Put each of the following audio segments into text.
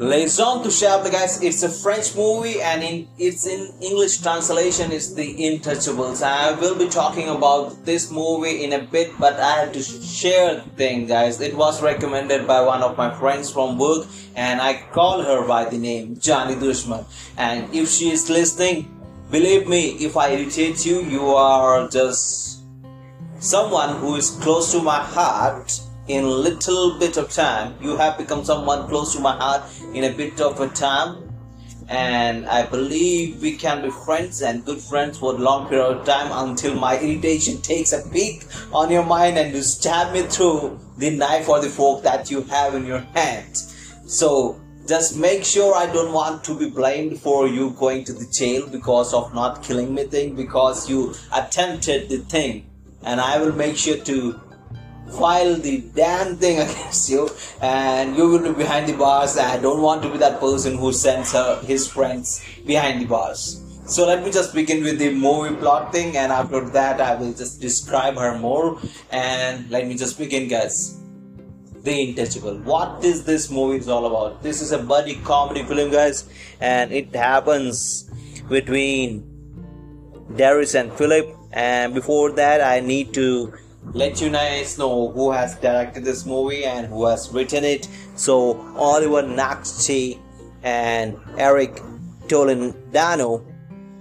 Les Intouchables, guys, it's a French movie and in it's in English translation is The Intouchables. I will be talking about this movie in a bit, but I have to share the thing, guys. It was recommended by one of my friends from work, and I call her by the name Johnny Dushman. And if she is listening, believe me, if I irritate you, you are just someone who is close to my heart in little bit of time you have become someone close to my heart in a bit of a time. And i believe we can be friends and good friends for a long period of time until my irritation takes a peek on your mind and you stab me through the knife or the fork that you have in your hand. So just make sure I don't want to be blamed for you going to the jail because of not killing me thing because you attempted the thing. And I will make sure to file the damn thing against you and you will be behind the bars I don't want to be that person who sends her his friends behind the bars. So let me just begin with the movie plot thing and after that I will just describe her more and let me just begin guys. The Intouchable. What is this movie is all about? This is a buddy comedy film guys and it happens between Darius and Philip and before that I need to let you guys know who has directed this movie and who has written it. So Oliver Nakache and Eric Toledano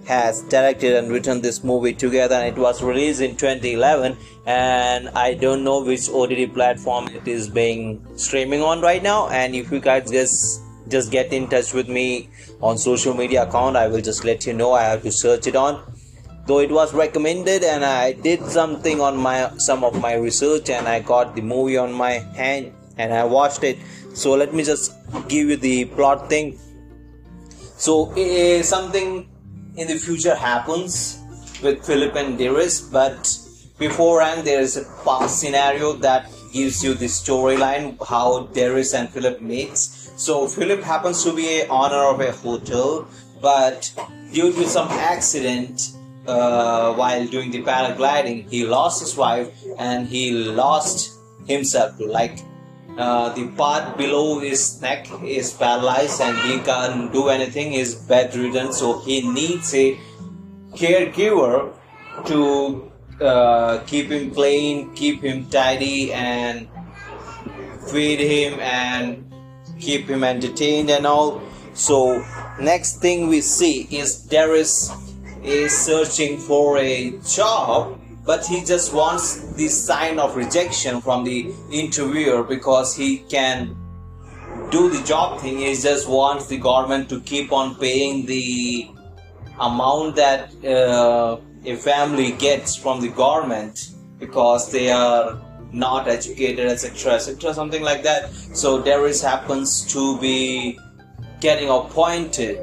has directed and written this movie together and it was released in 2011 and I don't know which OTT platform it is being streaming on right now and if you guys just just get in touch with me on social media account I will just let you know I have to search it on though it was recommended and i did something on my some of my research and i got the movie on my hand and i watched it. So let me just give you the plot thing. So uh, something in the future happens with philip and darius but beforehand there is a past scenario that gives you the storyline how darius and philip meets. So philip happens to be a owner of a hotel but due to some accident uh, while doing the paragliding, he lost his wife and he lost himself. Like uh, the part below his neck is paralyzed and he can't do anything. He's bedridden, so he needs a caregiver to uh, keep him clean, keep him tidy, and feed him and keep him entertained and all. So next thing we see is there is is searching for a job but he just wants the sign of rejection from the interviewer because he can do the job thing. He just wants the government to keep on paying the amount that uh, a family gets from the government because they are not educated etc etc something like that. So Darius happens to be getting appointed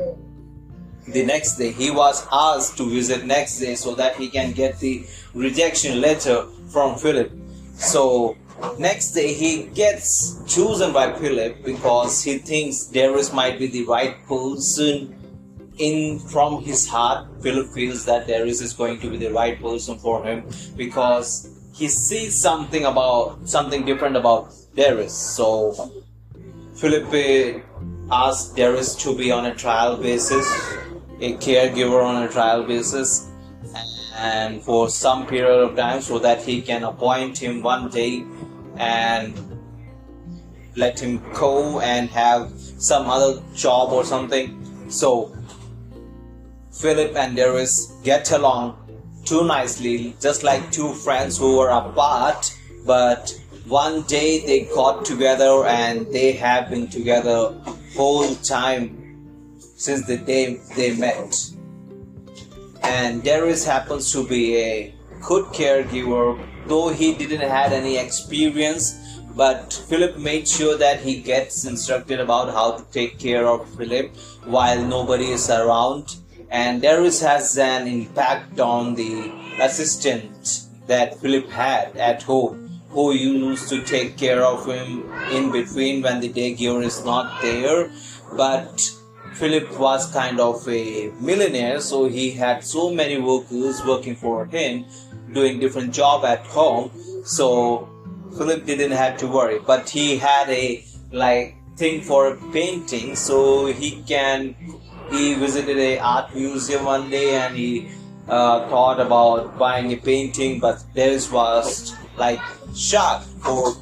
the next day he was asked to visit next day so that he can get the rejection letter from philip. So next day he gets chosen by philip because he thinks darius might be the right person in from his heart. Philip feels that darius is going to be the right person for him because he sees something about something different about darius. So philip eh, asked darius to be on a trial basis a caregiver on a trial basis and for some period of time so that he can appoint him one day and let him go and have some other job or something. So philip and darius get along too nicely just like two friends who were apart but one day they got together and they have been together whole time since the day they met. And Darius happens to be a good caregiver, though he didn't have any experience. But Philip made sure that he gets instructed about how to take care of Philip while nobody is around. And Darius has an impact on the assistant that Philip had at home, who used to take care of him in between when the daycare is not there. But Philip was kind of a millionaire, so he had so many workers working for him, doing different job at home. So Philip didn't have to worry, but he had a like thing for painting so he can he visited a art museum one day and he uh, thought about buying a painting but Darius was like shocked for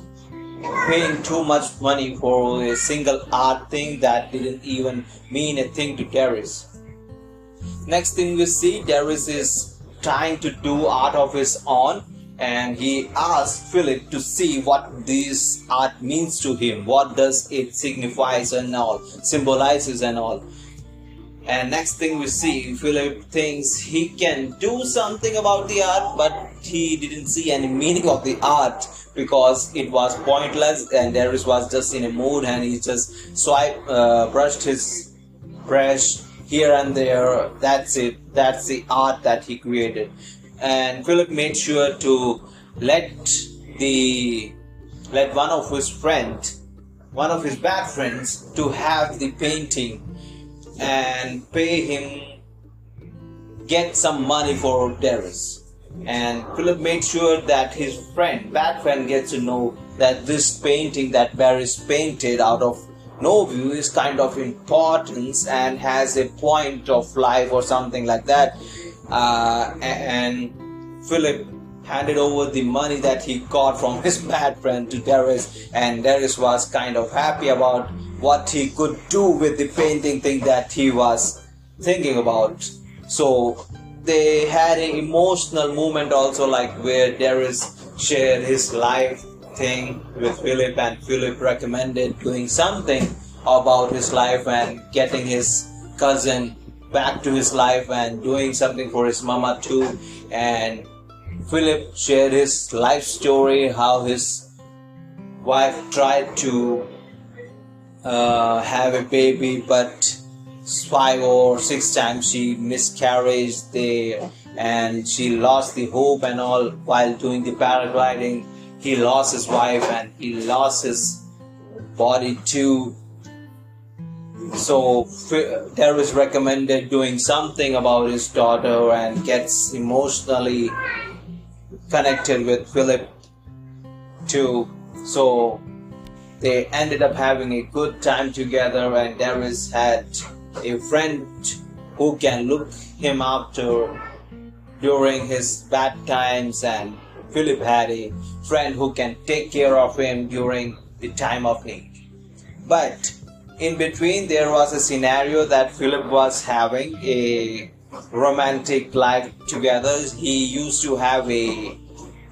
paying too much money for a single art thing that didn't even mean a thing to Darius. Next thing we see, Darius is trying to do art of his own and he asked Philip to see what this art means to him, what does it signifies and all, symbolizes and all. And next thing we see, Philip thinks he can do something about the art, but he didn't see any meaning of the art because it was pointless and Darius was just in a mood and he just swipe, uh, brushed his brush here and there. That's it. That's the art that he created. And Philip made sure to let the let one of his friend, one of his bad friends, to have the painting and pay him get some money for Darius. And Philip made sure that his friend, bad friend, gets to know that this painting that Darius painted out of no view is kind of importance and has a point of life or something like that. Uh, and Philip handed over the money that he got from his bad friend to Darius, and Darius was kind of happy about what he could do with the painting thing that he was thinking about. So they had an emotional moment also, like where Darius shared his life thing with Philip, and Philip recommended doing something about his life and getting his cousin back to his life and doing something for his mama too. And Philip shared his life story, how his wife tried to uh, have a baby, but five or six times she miscarried there and she lost the hope and all while doing the paragliding. He lost his wife and he lost his body too. So Darius recommended doing something about his daughter and gets emotionally connected with Philip too. So they ended up having a good time together, and Darius had a friend who can look him after during his bad times, and Philip had a friend who can take care of him during the time of need. But in between, there was a scenario that Philip was having a romantic life together. He used to have a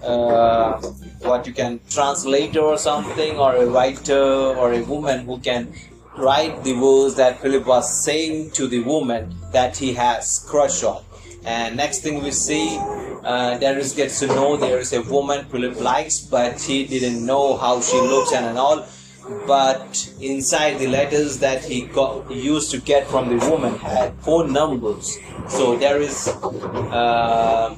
uh, what you can translator or something, or a writer or a woman who can write the words that Philip was saying to the woman that he has crush on. And next thing we see, uh, Darius gets to know there is a woman Philip likes, but he didn't know how she looks and, and all but inside the letters that he got used to get from the woman had phone numbers so there is uh,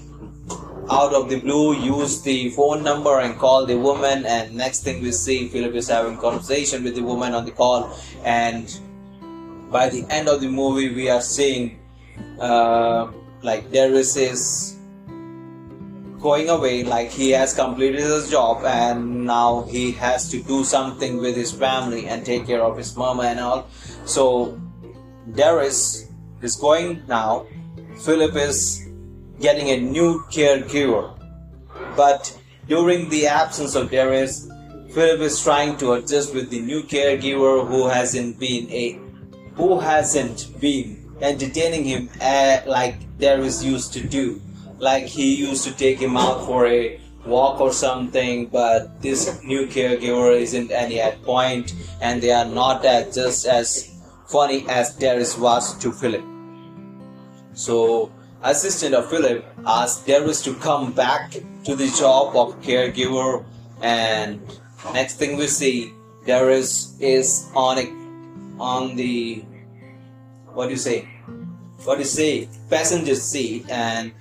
out of the blue use the phone number and call the woman. And next thing we see philip is having conversation with the woman on the call. And by the end of the movie we are seeing uh, like Darius is going away like he has completed his job and now he has to do something with his family and take care of his mama and all. So Darius is going now. Philip is getting a new caregiver but during the absence of Darius Philip is trying to adjust with the new caregiver who hasn't been a who hasn't been entertaining him uh, like Darius used to do like he used to take him out for a walk or something but this new caregiver isn't any at point and they are not as just as funny as Darius was to Philip. So assistant of Philip asked Darius to come back to the job of caregiver. And next thing we see Darius is on a on the what do you say? What do you say? Passenger seat. And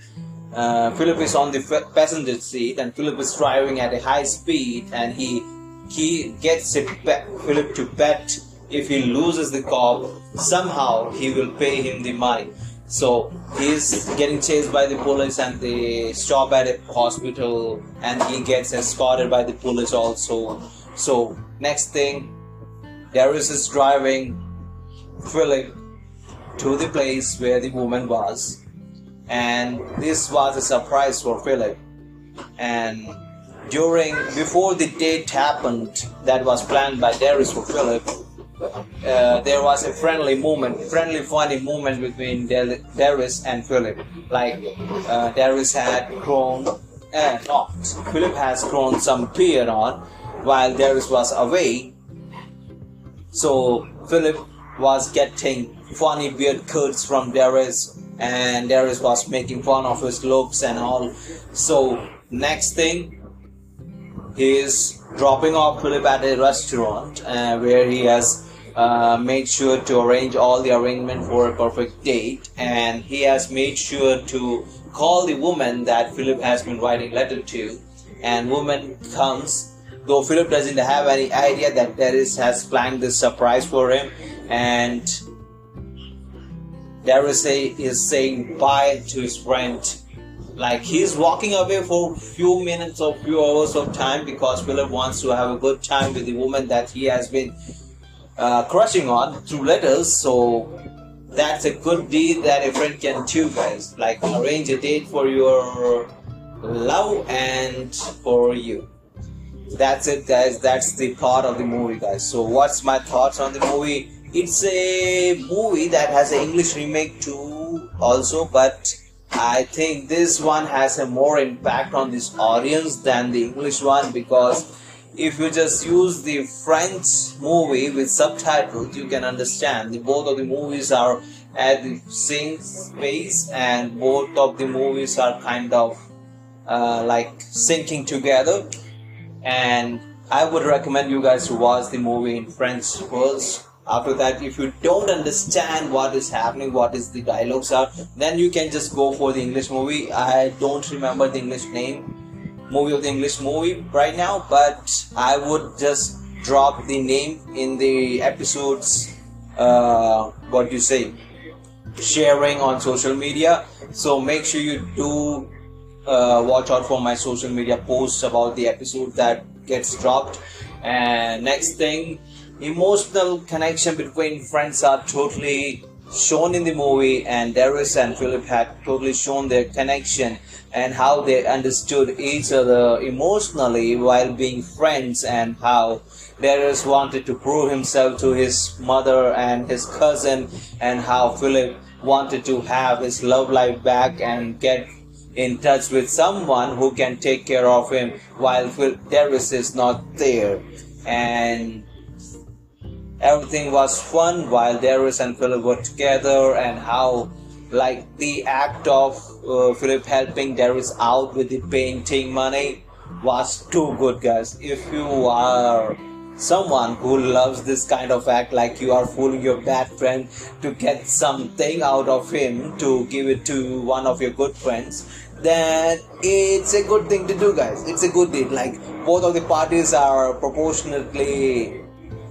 uh, Philip is on the passenger seat. And Philip is driving at a high speed. And he he gets a Philip to bet if he loses the cop somehow he will pay him the money so he's getting chased by the police and they stop at a hospital and he gets escorted by the police also so next thing Darius is driving Philip to the place where the woman was, and this was a surprise for Philip. And during before the date happened that was planned by Darius for Philip, uh, there was a friendly moment, friendly funny moment between Darius and Philip. Like uh, Darius had grown, uh, not Philip has grown some beard on, while Darius was away. So Philip was getting funny beard cuts from Darius, and Darius was making fun of his looks and all. So next thing, he is dropping off Philip at a restaurant uh, where he has uh, made sure to arrange all the arrangement for a perfect date. And he has made sure to call the woman that Philip has been writing letter to. And woman comes though Philip doesn't have any idea that Darius has planned this surprise for him. And Darius is saying bye to his friend. Like he's walking away for few minutes or few hours of time because Philip wants to have a good time with the woman that he has been uh, crushing on through letters so that's a good deed that a friend can do guys. Like arrange a date for your love and for you. That's it guys. That's the plot of the movie guys. So what's my thoughts on the movie? It's a movie that has an english remake too also but I think this one has a more impact on this audience than the English one because if you just use the French movie with subtitles, you can understand. The, both of the movies are at the same space, and both of the movies are kind of uh, like syncing together. And I would recommend you guys to watch the movie in French first after that if you don't understand what is happening what is the dialogues are then you can just go for the english movie i don't remember the english name movie of the english movie right now but i would just drop the name in the episodes uh, what you say sharing on social media. So make sure you do uh, watch out for my social media posts about the episode that gets dropped. And next thing emotional connection between friends are totally shown in the movie and Darius and Philip had totally shown their connection and how they understood each other emotionally while being friends and how Darius wanted to prove himself to his mother and his cousin and how Philip wanted to have his love life back and get in touch with someone who can take care of him while Darius is not there. And everything was fun while Darius and Philip were together and how like the act of uh, Philip helping Darius out with the painting money was too good guys. If you are someone who loves this kind of act like you are fooling your bad friend to get something out of him to give it to one of your good friends then it's a good thing to do guys. It's a good deed. Like both of the parties are proportionately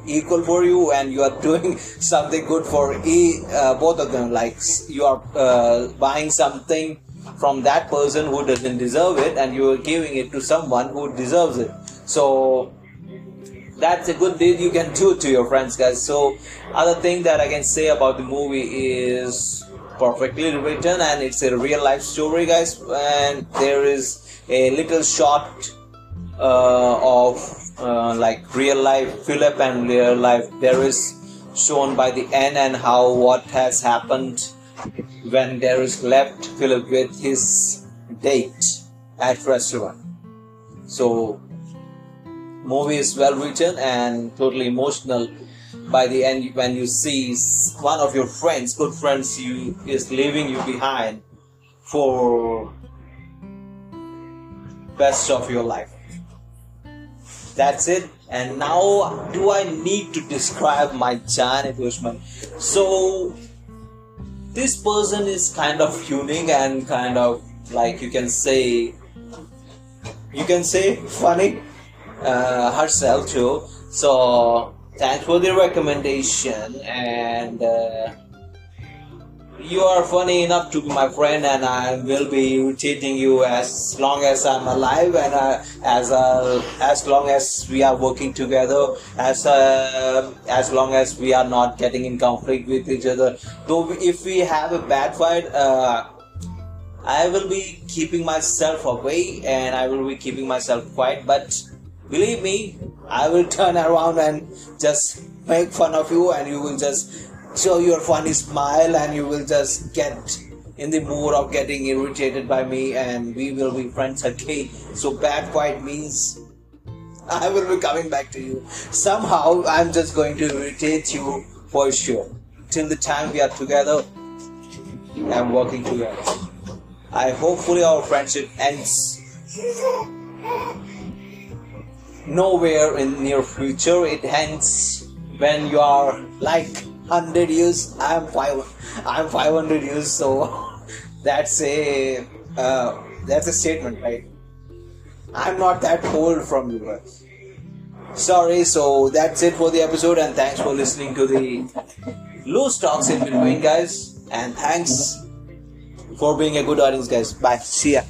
equal for you and you are doing something good for e- uh, both of them. Like you are uh, buying something from that person who doesn't deserve it and you are giving it to someone who deserves it. So that's a good deed you can do to your friends guys. So other thing that i can say about the movie is perfectly written and it's a real life story guys. And there is a little shot uh, of uh, like real life Philip and real life Darius shown by the end and how what has happened when Darius left Philip with his date at restaurant. So movie is well written and totally emotional. By the end when you see one of your friends good friends you is leaving you behind for best of your life. That's it. And now do i need to describe my Jan Bushman so this person is kind of unique and kind of like you can say you can say funny uh, herself too. So thanks for the recommendation and uh, you are funny enough to be my friend, and I will be irritating you as long as I'm alive, and uh, as uh, as long as we are working together, as uh, as long as we are not getting in conflict with each other. Though if we have a bad fight, uh, I will be keeping myself away, and I will be keeping myself quiet. But believe me, I will turn around and just make fun of you, and you will just show your funny smile and you will just get in the mood of getting irritated by me and we will be friends again. So bad fight means i will be coming back to you. Somehow i'm just going to irritate you for sure. Till the time we are together and working together. I hopefully our friendship ends nowhere in near future. It ends when you are like 100 years i'm 5 i'm 500 years so that's a uh, that's a statement right? I'm not that old from you guys sorry so that's it for the episode and thanks for listening to the loose talks in between guys. And thanks for being a good audience guys. Bye. See ya